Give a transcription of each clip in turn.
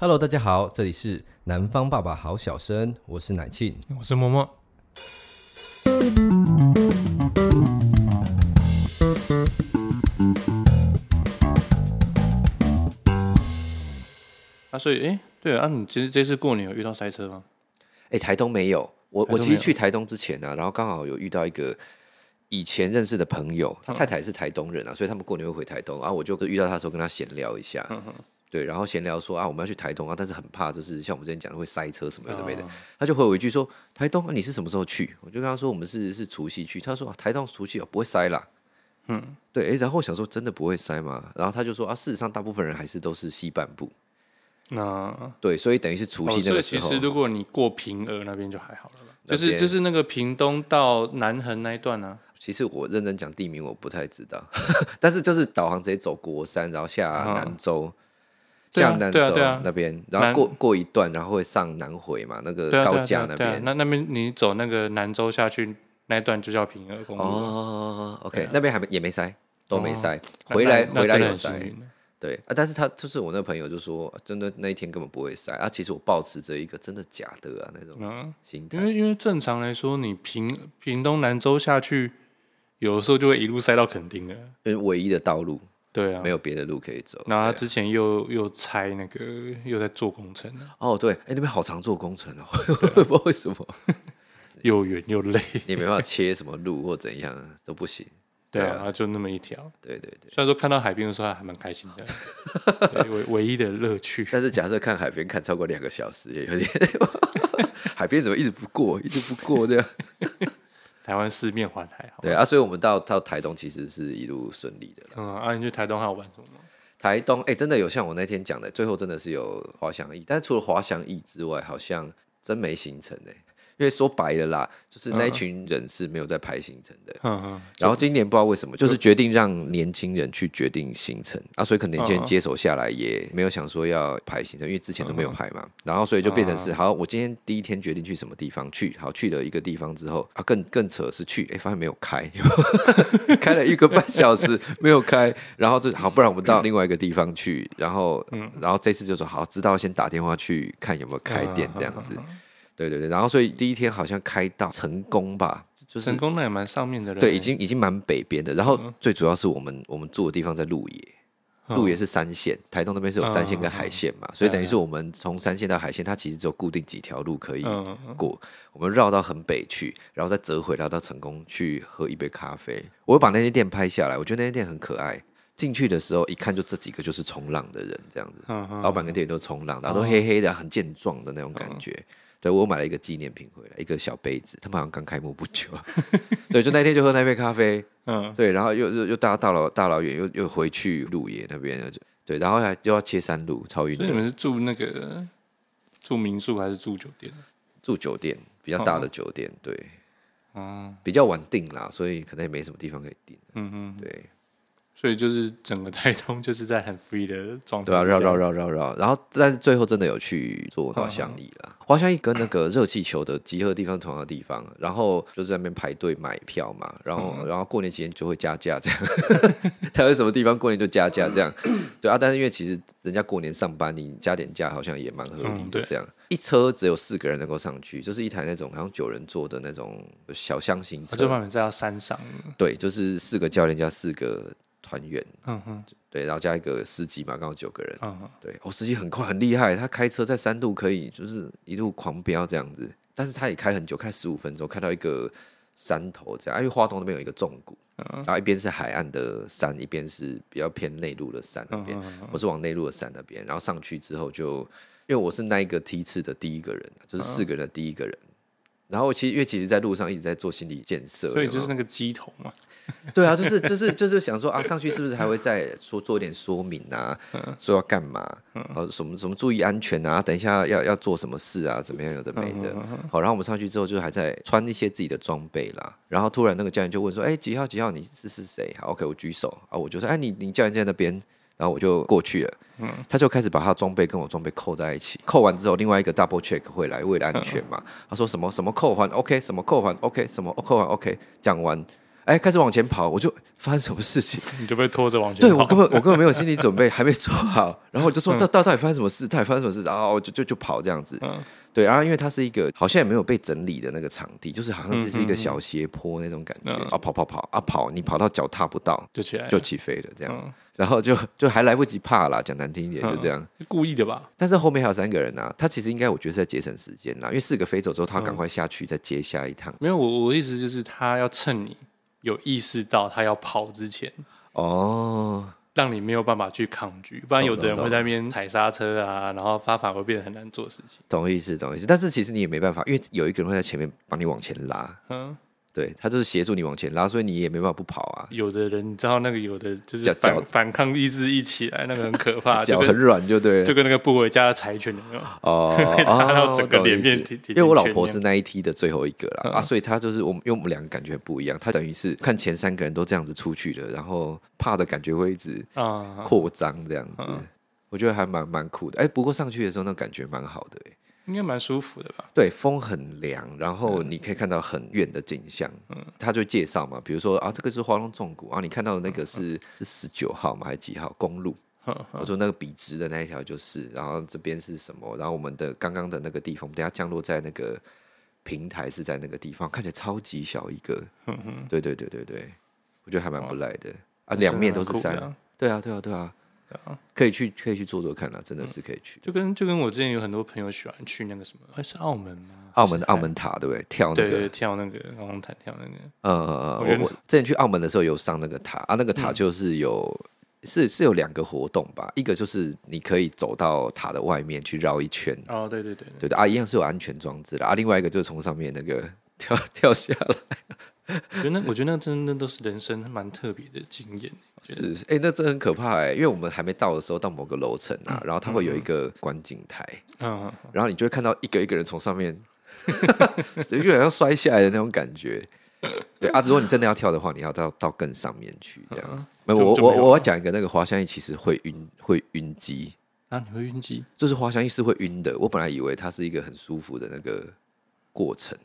Hello，大家好，这里是南方爸爸好小生，我是乃庆，我是默默。啊，所以，哎，对啊，你其实这次过年有遇到塞车吗？哎，台东没有，我我其实去台东之前呢、啊，然后刚好有遇到一个以前认识的朋友，他太太是台东人啊，所以他们过年会回台东，然后我就遇到他的时候跟他闲聊一下。对，然后闲聊说啊，我们要去台东啊，但是很怕，就是像我们之前讲的会塞车什么的没的。他就回我一句说：“台东，你是什么时候去？”我就跟他说：“我们是是除夕去。”他说：“台东除夕哦，不会塞啦。”嗯，对，哎然后我想说真的不会塞吗？然后他就说：“啊，事实上大部分人还是都是西半部。”那对，所以等于是除夕那个时候。其实如果你过平峨那边就还好了吧？就是就是那个屏东到南横那一段呢。其实我认真讲地名我不太知道，但是就是导航直接走国山，然后下南州。向南走那边，然后过过一段，然后会上南回嘛，那个高架那边。那那边你走那个南州下去那一段就叫平和公路。哦，OK，那边还没也没塞，都没塞。回来回来有塞。对啊，但是他就是我那朋友就说，真的那一天根本不会塞啊。其实我抱持着一个真的假的啊那种心态。因为因为正常来说，你平平东南州下去，有的时候就会一路塞到垦丁了，因为唯一的道路。对啊，没有别的路可以走。然后他之前又、啊、又拆那个，又在做工程。哦，对，哎，那边好常做工程哦，不知道为什么，又远又累，你没办法切什么路或怎样都不行。对啊，就那么一条。对对对，虽然说看到海边的时候还蛮开心的，唯唯一的乐趣。但是假设看海边看超过两个小时也有点，海边怎么一直不过，一直不过这样。台湾四面环海，对啊，所以我们到到台东其实是一路顺利的。嗯，啊，你去台东还有玩什么吗？台东，哎、欸，真的有像我那天讲的，最后真的是有滑翔翼，但是除了滑翔翼之外，好像真没行程哎。因为说白了啦，就是那一群人是没有在排行程的。嗯嗯。然后今年不知道为什么，就是决定让年轻人去决定行程啊，所以可能今天接手下来也没有想说要排行程，因为之前都没有排嘛。然后所以就变成是，好，我今天第一天决定去什么地方去，好，去了一个地方之后啊，更更扯是去，哎，发现没有开，开了一个半小时没有开，然后就好，不然我们到另外一个地方去，然后然后这次就说好，知道先打电话去看有没有开店这样子。对对对，然后所以第一天好像开到成功吧，就是成功那也蛮上面的人，对，已经已经蛮北边的。然后最主要是我们我们住的地方在鹿野，鹿野是三线，台东那边是有三线跟海线嘛，所以等于是我们从三线到海线，它其实只有固定几条路可以过。我们绕到很北去，然后再折回来到成功去喝一杯咖啡。我会把那间店拍下来，我觉得那间店很可爱。进去的时候一看就这几个就是冲浪的人这样子，老板跟店员都冲浪，然后都黑黑的，很健壮的那种感觉。对，我买了一个纪念品回来，一个小杯子，他们好像刚开幕不久。对，就那天就喝那杯咖啡，嗯，对，然后又又又大大老大老远又又回去鹿野那边，对，然后还又要切山路，超远。你们是住那个住民宿还是住酒店？住酒店，比较大的酒店，对，嗯，比较稳定啦，所以可能也没什么地方可以订。嗯嗯，对。所以就是整个台中就是在很 free 的状态，对啊，绕绕绕绕绕，然后但是最后真的有去做滑翔翼了。滑翔翼跟那个热气球的集合地方同样的地方，然后就是在那边排队买票嘛，然后然后过年期间就会加价这样。台湾什么地方过年就加价这样？对啊，但是因为其实人家过年上班，你加点价好像也蛮合理的。这样一车只有四个人能够上去，就是一台那种好像九人座的那种小箱型车，就慢慢在到山上。对，就是四个教练加四个。团员，嗯哼，对，然后加一个司机嘛，刚好九个人，嗯哼，对，哦，司机很快很厉害，他开车在山路可以就是一路狂飙这样子，但是他也开很久，开十五分钟，开到一个山头这样，因为花东那边有一个纵谷，然后一边是海岸的山，一边是比较偏内陆的山那边，嗯、我是往内陆的山那边，然后上去之后就，因为我是那一个梯次的第一个人，就是四个人的第一个人。嗯然后其实因为其实，在路上一直在做心理建设，所以就是那个鸡头嘛。对啊，就是就是就是想说啊，上去是不是还会再说做一点说明啊？嗯、说要干嘛？嗯、什么什么注意安全啊？等一下要要做什么事啊？怎么样？有的没的。好，然后我们上去之后，就还在穿一些自己的装备啦。然后突然那个教练就问说：“哎，几号几号？你是是谁？”好，OK，我举手啊，我就说：“哎，你你教练在那边。”然后我就过去了，嗯，他就开始把他装备跟我装备扣在一起，扣完之后，另外一个 double check 会来，为了安全嘛。他说什么什么扣环 OK，什么扣环 OK，什么扣环 OK。讲完，哎，开始往前跑，我就发生什么事情？你就被拖着往前跑。对，我根本我根本没有心理准备，还没做好，然后我就说到到到底发生什么事？到底发生什么事？然后我就就就跑这样子。嗯对，然后因为它是一个好像也没有被整理的那个场地，就是好像只是一个小斜坡那种感觉、嗯、啊，跑跑跑啊跑，你跑到脚踏不到就起来就起飞了这样，嗯、然后就就还来不及怕啦，讲难听一点就这样，嗯、故意的吧？但是后面还有三个人啊，他其实应该我觉得是在节省时间啦，因为四个飞走之后，他赶快下去再接下一趟。嗯、没有，我我的意思就是他要趁你有意识到他要跑之前哦。让你没有办法去抗拒，不然有的人会在那边踩刹车啊，然后发反而会变得很难做事情。懂意思，懂意思。但是其实你也没办法，因为有一个人会在前面帮你往前拉。嗯。对，他就是协助你往前拉，所以你也没办法不跑啊。有的人你知道那个有的就是反脚反抗意志一起来，那个很可怕，脚很软就对了，就跟那个部位加的柴犬的那种哦，拉到整个脸面。因为我老婆是那一梯的最后一个啦，嗯、啊，所以他就是我们，因为我们两个感觉不一样。他等于是看前三个人都这样子出去了，然后怕的感觉会一直啊扩张这样子，嗯嗯、我觉得还蛮蛮酷的。哎，不过上去的时候那感觉蛮好的，应该蛮舒服的吧？对，风很凉，然后你可以看到很远的景象。嗯，他就介绍嘛，比如说啊，这个是花东纵谷啊，你看到的那个是、嗯、是十九号吗？还是几号公路？我说那个笔直的那一条就是，然后这边是什么？然后我们的刚刚的那个地方，等下降落在那个平台是在那个地方，看起来超级小一个。对对对对对，我觉得还蛮不赖的、哦、啊，两面都是山。对啊，对啊，对啊。可以去，可以去做做看啊，真的是可以去。就跟就跟我之前有很多朋友喜欢去那个什么，还是澳门吗？澳门的澳门塔，对不对？跳那个对，跳那个澳门塔，跳那个。嗯嗯嗯，我我之前去澳门的时候有上那个塔啊，那个塔就是有是是有两个活动吧，一个就是你可以走到塔的外面去绕一圈。哦，对对对对对啊，一样是有安全装置的啊，另外一个就是从上面那个跳跳下来。我觉得那，我觉得那真的都是人生蛮特别的经验。是，哎、欸，那真的很可怕哎，因为我们还没到的时候，到某个楼层啊，然后它会有一个观景台，嗯，然后你就会看到一个一个人从上面，越来越摔下来的那种感觉。对啊，如果你真的要跳的话，你要到到更上面去这样子。没有，我我我要讲一个那个滑翔翼，其实会晕，会晕机啊，你会晕机？就是滑翔翼是会晕的。我本来以为它是一个很舒服的那个过程。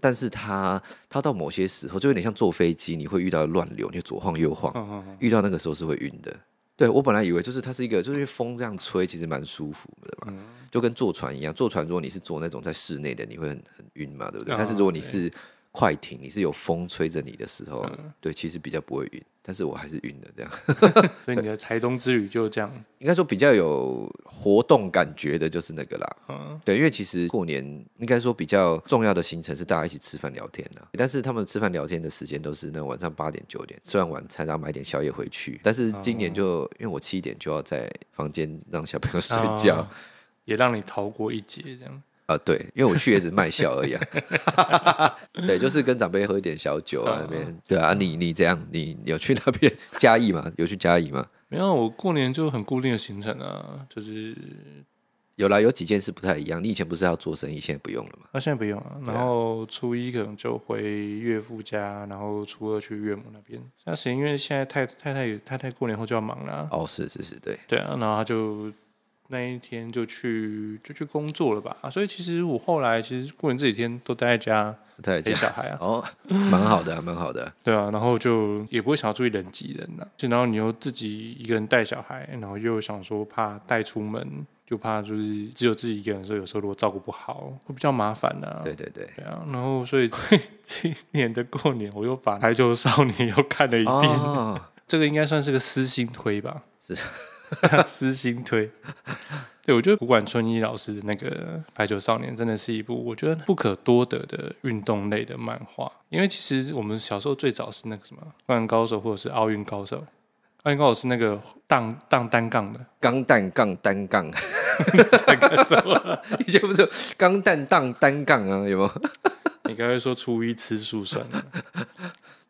但是它它到某些时候就有点像坐飞机，你会遇到乱流，你左晃右晃，遇到那个时候是会晕的。对，我本来以为就是它是一个，就是因为风这样吹，其实蛮舒服的嘛，就跟坐船一样。坐船如果你是坐那种在室内的，你会很很晕嘛，对不对？但是如果你是快艇，你是有风吹着你的时候，对，其实比较不会晕。但是我还是晕的这样，所以你的台东之旅就这样，应该说比较有活动感觉的就是那个啦。嗯，对，因为其实过年应该说比较重要的行程是大家一起吃饭聊天的，但是他们吃饭聊天的时间都是那晚上八点九点吃完晚餐，然后买点宵夜回去。但是今年就因为我七点就要在房间让小朋友睡觉，哦，也让你逃过一劫这样。啊、呃，对，因为我去也只卖笑而已，啊。对，就是跟长辈喝一点小酒啊，那边。对啊，你你这样，你有去那边 嘉义吗？有去嘉义吗？没有，我过年就很固定的行程啊，就是有啦，有几件事不太一样。你以前不是要做生意，现在不用了吗？啊，现在不用了。然后初一可能就回岳父家，然后初二去岳母那边。那是因为现在太太太太太过年后就要忙了，啊。哦，是是是，对对啊，然后他就。那一天就去就去工作了吧，所以其实我后来其实过年这几天都待在家带小孩啊，哦，蛮好的，蛮好的，对啊，然后就也不会想要注意人挤人呐，就然后你又自己一个人带小孩，然后又想说怕带出门，就怕就是只有自己一个人的时候，有时候如果照顾不好会比较麻烦呐，对对对，对啊，然后所以今年的过年我又把《台球少年》又看了一遍，哦、这个应该算是个私心推吧，是。私心推，对，我觉得古馆春一老师的那个《排球少年》真的是一部我觉得不可多得的运动类的漫画。因为其实我们小时候最早是那个什么《灌篮高手》或者是《奥运高手》，奥运高手是那个荡荡单杠的钢弹杠单杠，什么？以前不是钢弹荡单杠啊？有没有？你刚才说初一吃素算了。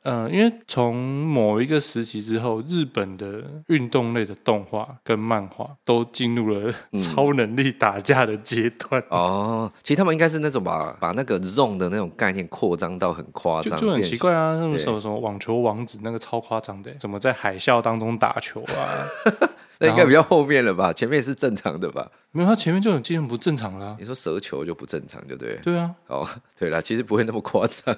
嗯，因为从某一个时期之后，日本的运动类的动画跟漫画都进入了 超能力打架的阶段。嗯、哦，其实他们应该是那种把把那个 zone 的那种概念扩张到很夸张，就，就很奇怪啊，那种什么什么网球王子那个超夸张的，怎么在海啸当中打球啊？那应该比较后面了吧？前面是正常的吧？没有，他前面就很基本不正常了。你说蛇球就不正常，就对。对啊。哦，对了，其实不会那么夸张。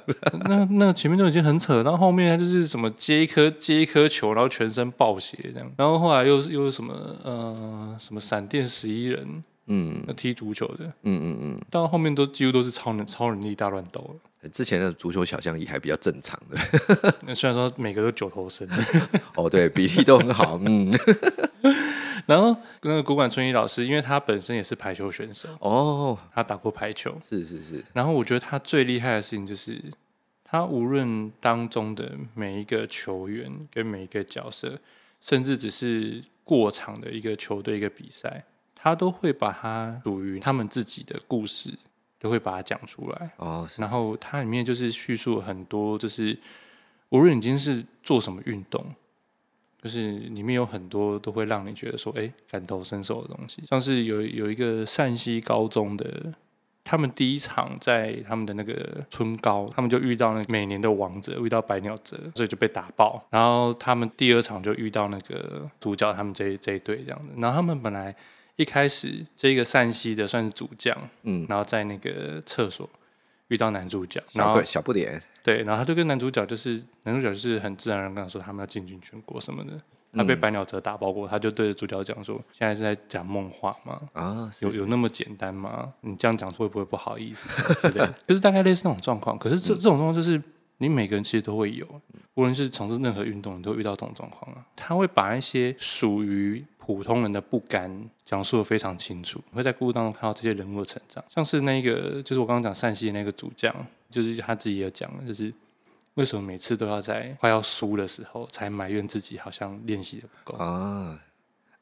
那那前面就已经很扯，然后后面他就是什么接一颗接一颗球，然后全身爆血这样。然后后来又又什么呃什么闪电十一人，嗯，踢足球的，嗯嗯嗯。到后面都几乎都是超能超能力大乱斗了。之前的足球小将也还比较正常的。那虽然说每个都九头身。哦，对，比例都很好，嗯。然后那个古馆春一老师，因为他本身也是排球选手哦，他打过排球，是是是。然后我觉得他最厉害的事情就是，他无论当中的每一个球员跟每一个角色，甚至只是过场的一个球队一个比赛，他都会把他属于他们自己的故事，都会把它讲出来哦。是是是。然后它里面就是叙述了很多，就是无论你今天是做什么运动。就是里面有很多都会让你觉得说，哎，感同身受的东西。像是有有一个善溪高中的，他们第一场在他们的那个春高，他们就遇到那每年的王者，遇到百鸟泽，所以就被打爆。然后他们第二场就遇到那个主角，他们这一这一队这样子。然后他们本来一开始这个善溪的算是主将，嗯，然后在那个厕所遇到男主角，然后小不点。对，然后他就跟男主角就是男主角就是很自然而然跟他说他们要进军全国什么的。他被白鸟泽打爆过，他就对着主角讲说：“现在是在讲梦话吗？啊，有有那么简单吗？你这样讲会不会不好意思之类的？就是大概类似那种状况。可是这这种状况就是你每个人其实都会有，无论是从事任何运动，你都会遇到这种状况啊。他会把一些属于普通人的不甘讲述的非常清楚，你会在故事当中看到这些人物的成长，像是那个就是我刚刚讲善西的那个主将。”就是他自己也讲了，就是为什么每次都要在快要输的时候才埋怨自己，好像练习的不够啊？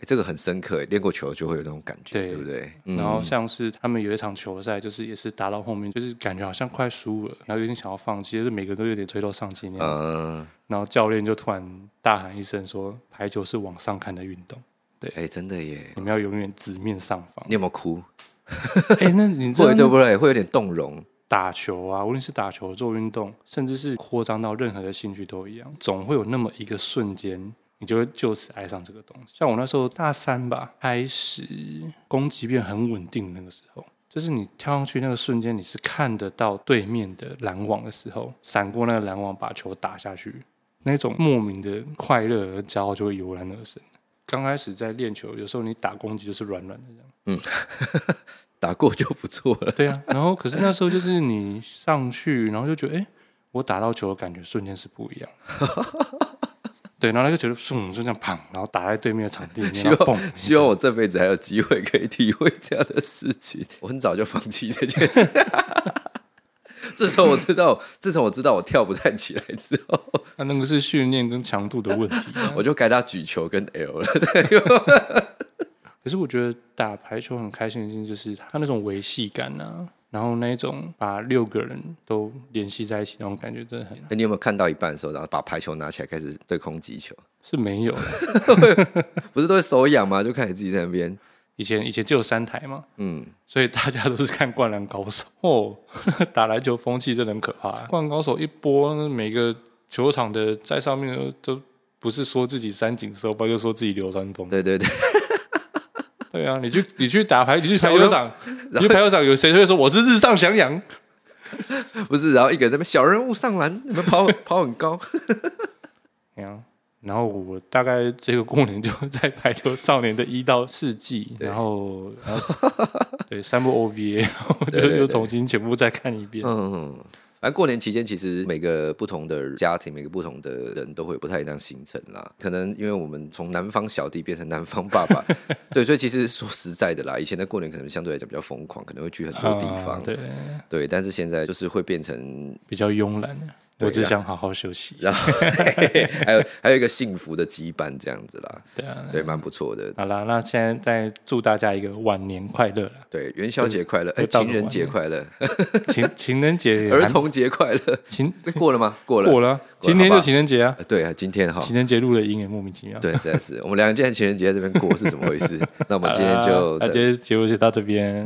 欸，这个很深刻，练过球就会有那种感觉，对，对不对？然后像是他们有一场球赛，就是也是打到后面，就是感觉好像快输了，然后有点想要放弃，就是每个人都有点垂头丧气那样子。啊，然后教练就突然大喊一声说：“排球是往上看的运动。”对，哎，真的耶！你们要永远直面上方。你有没有哭？哎，那你会对不对？会有点动容。打球啊，无论是打球、做运动，甚至是扩张到任何的兴趣都一样，总会有那么一个瞬间，你就会就此爱上这个东西。像我那时候大三吧，开始攻击变很稳定那个时候，就是你跳上去那个瞬间，你是看得到对面的拦网的时候，闪过那个拦网把球打下去，那种莫名的快乐和骄傲就会油然而生。刚开始在练球，有时候你打攻击就是软软的这样，嗯。打过就不错了。对啊，然后可是那时候就是你上去，然后就觉得，哎，我打到球的感觉瞬间是不一样。对，然后那个球就砰，就这样砰，然后打在对面的场地里面，希望希望我这辈子还有机会可以体会这样的事情。我很早就放弃这件事。自从我知道，自从我知道我跳不太起来之后，那那个是训练跟强度的问题，我就改打举球跟 L 了。对可是我觉得打排球很开心的事情就是他那种维系感啊，然后那种把六个人都联系在一起那种感觉真的很。你有没有看到一半的时候，然后把排球拿起来开始对空击球？是没有，不是都会手痒吗？就开始自己在那边。以前以前就有三台嘛，嗯，所以大家都是看《灌篮高手》哦。打篮球风气真的很可怕，《灌篮高手》一播，每个球场的在上面都不是说自己三井寿，不就说自己流川枫。对对对。对啊，你去你去打牌，你去排球场，你去排球场，有谁会说我是日上翔阳？不是，然后一个人在那边小人物上篮，你们跑跑很高。然后我大概这个过年就 在排球少年的一到四季，然后然后对三部 OVA，然后就又重新全部再看一遍。嗯。反正过年期间，其实每个不同的家庭，每个不同的人都会有不太一样行程啦。可能因为我们从南方小弟变成南方爸爸，对，所以其实说实在的啦，以前的过年可能相对来讲比较疯狂，可能会去很多地方，啊、对对。但是现在就是会变成比较慵懒。我只想好好休息，然后 还有还有一个幸福的羁绊这样子啦，对啊，对，蛮不错的。好啦，那现在再祝大家一个晚年快乐，对，元宵节快乐，哎，情人节快乐，情情人节，儿童节快乐，情过了吗？过了，过了，今天就情人节啊，对啊，今天哈，情人节录了音也莫名其妙，对，实在是，我们两个今天情人节在这边过是怎么回事？那我们今天就，那今天节目就到这边。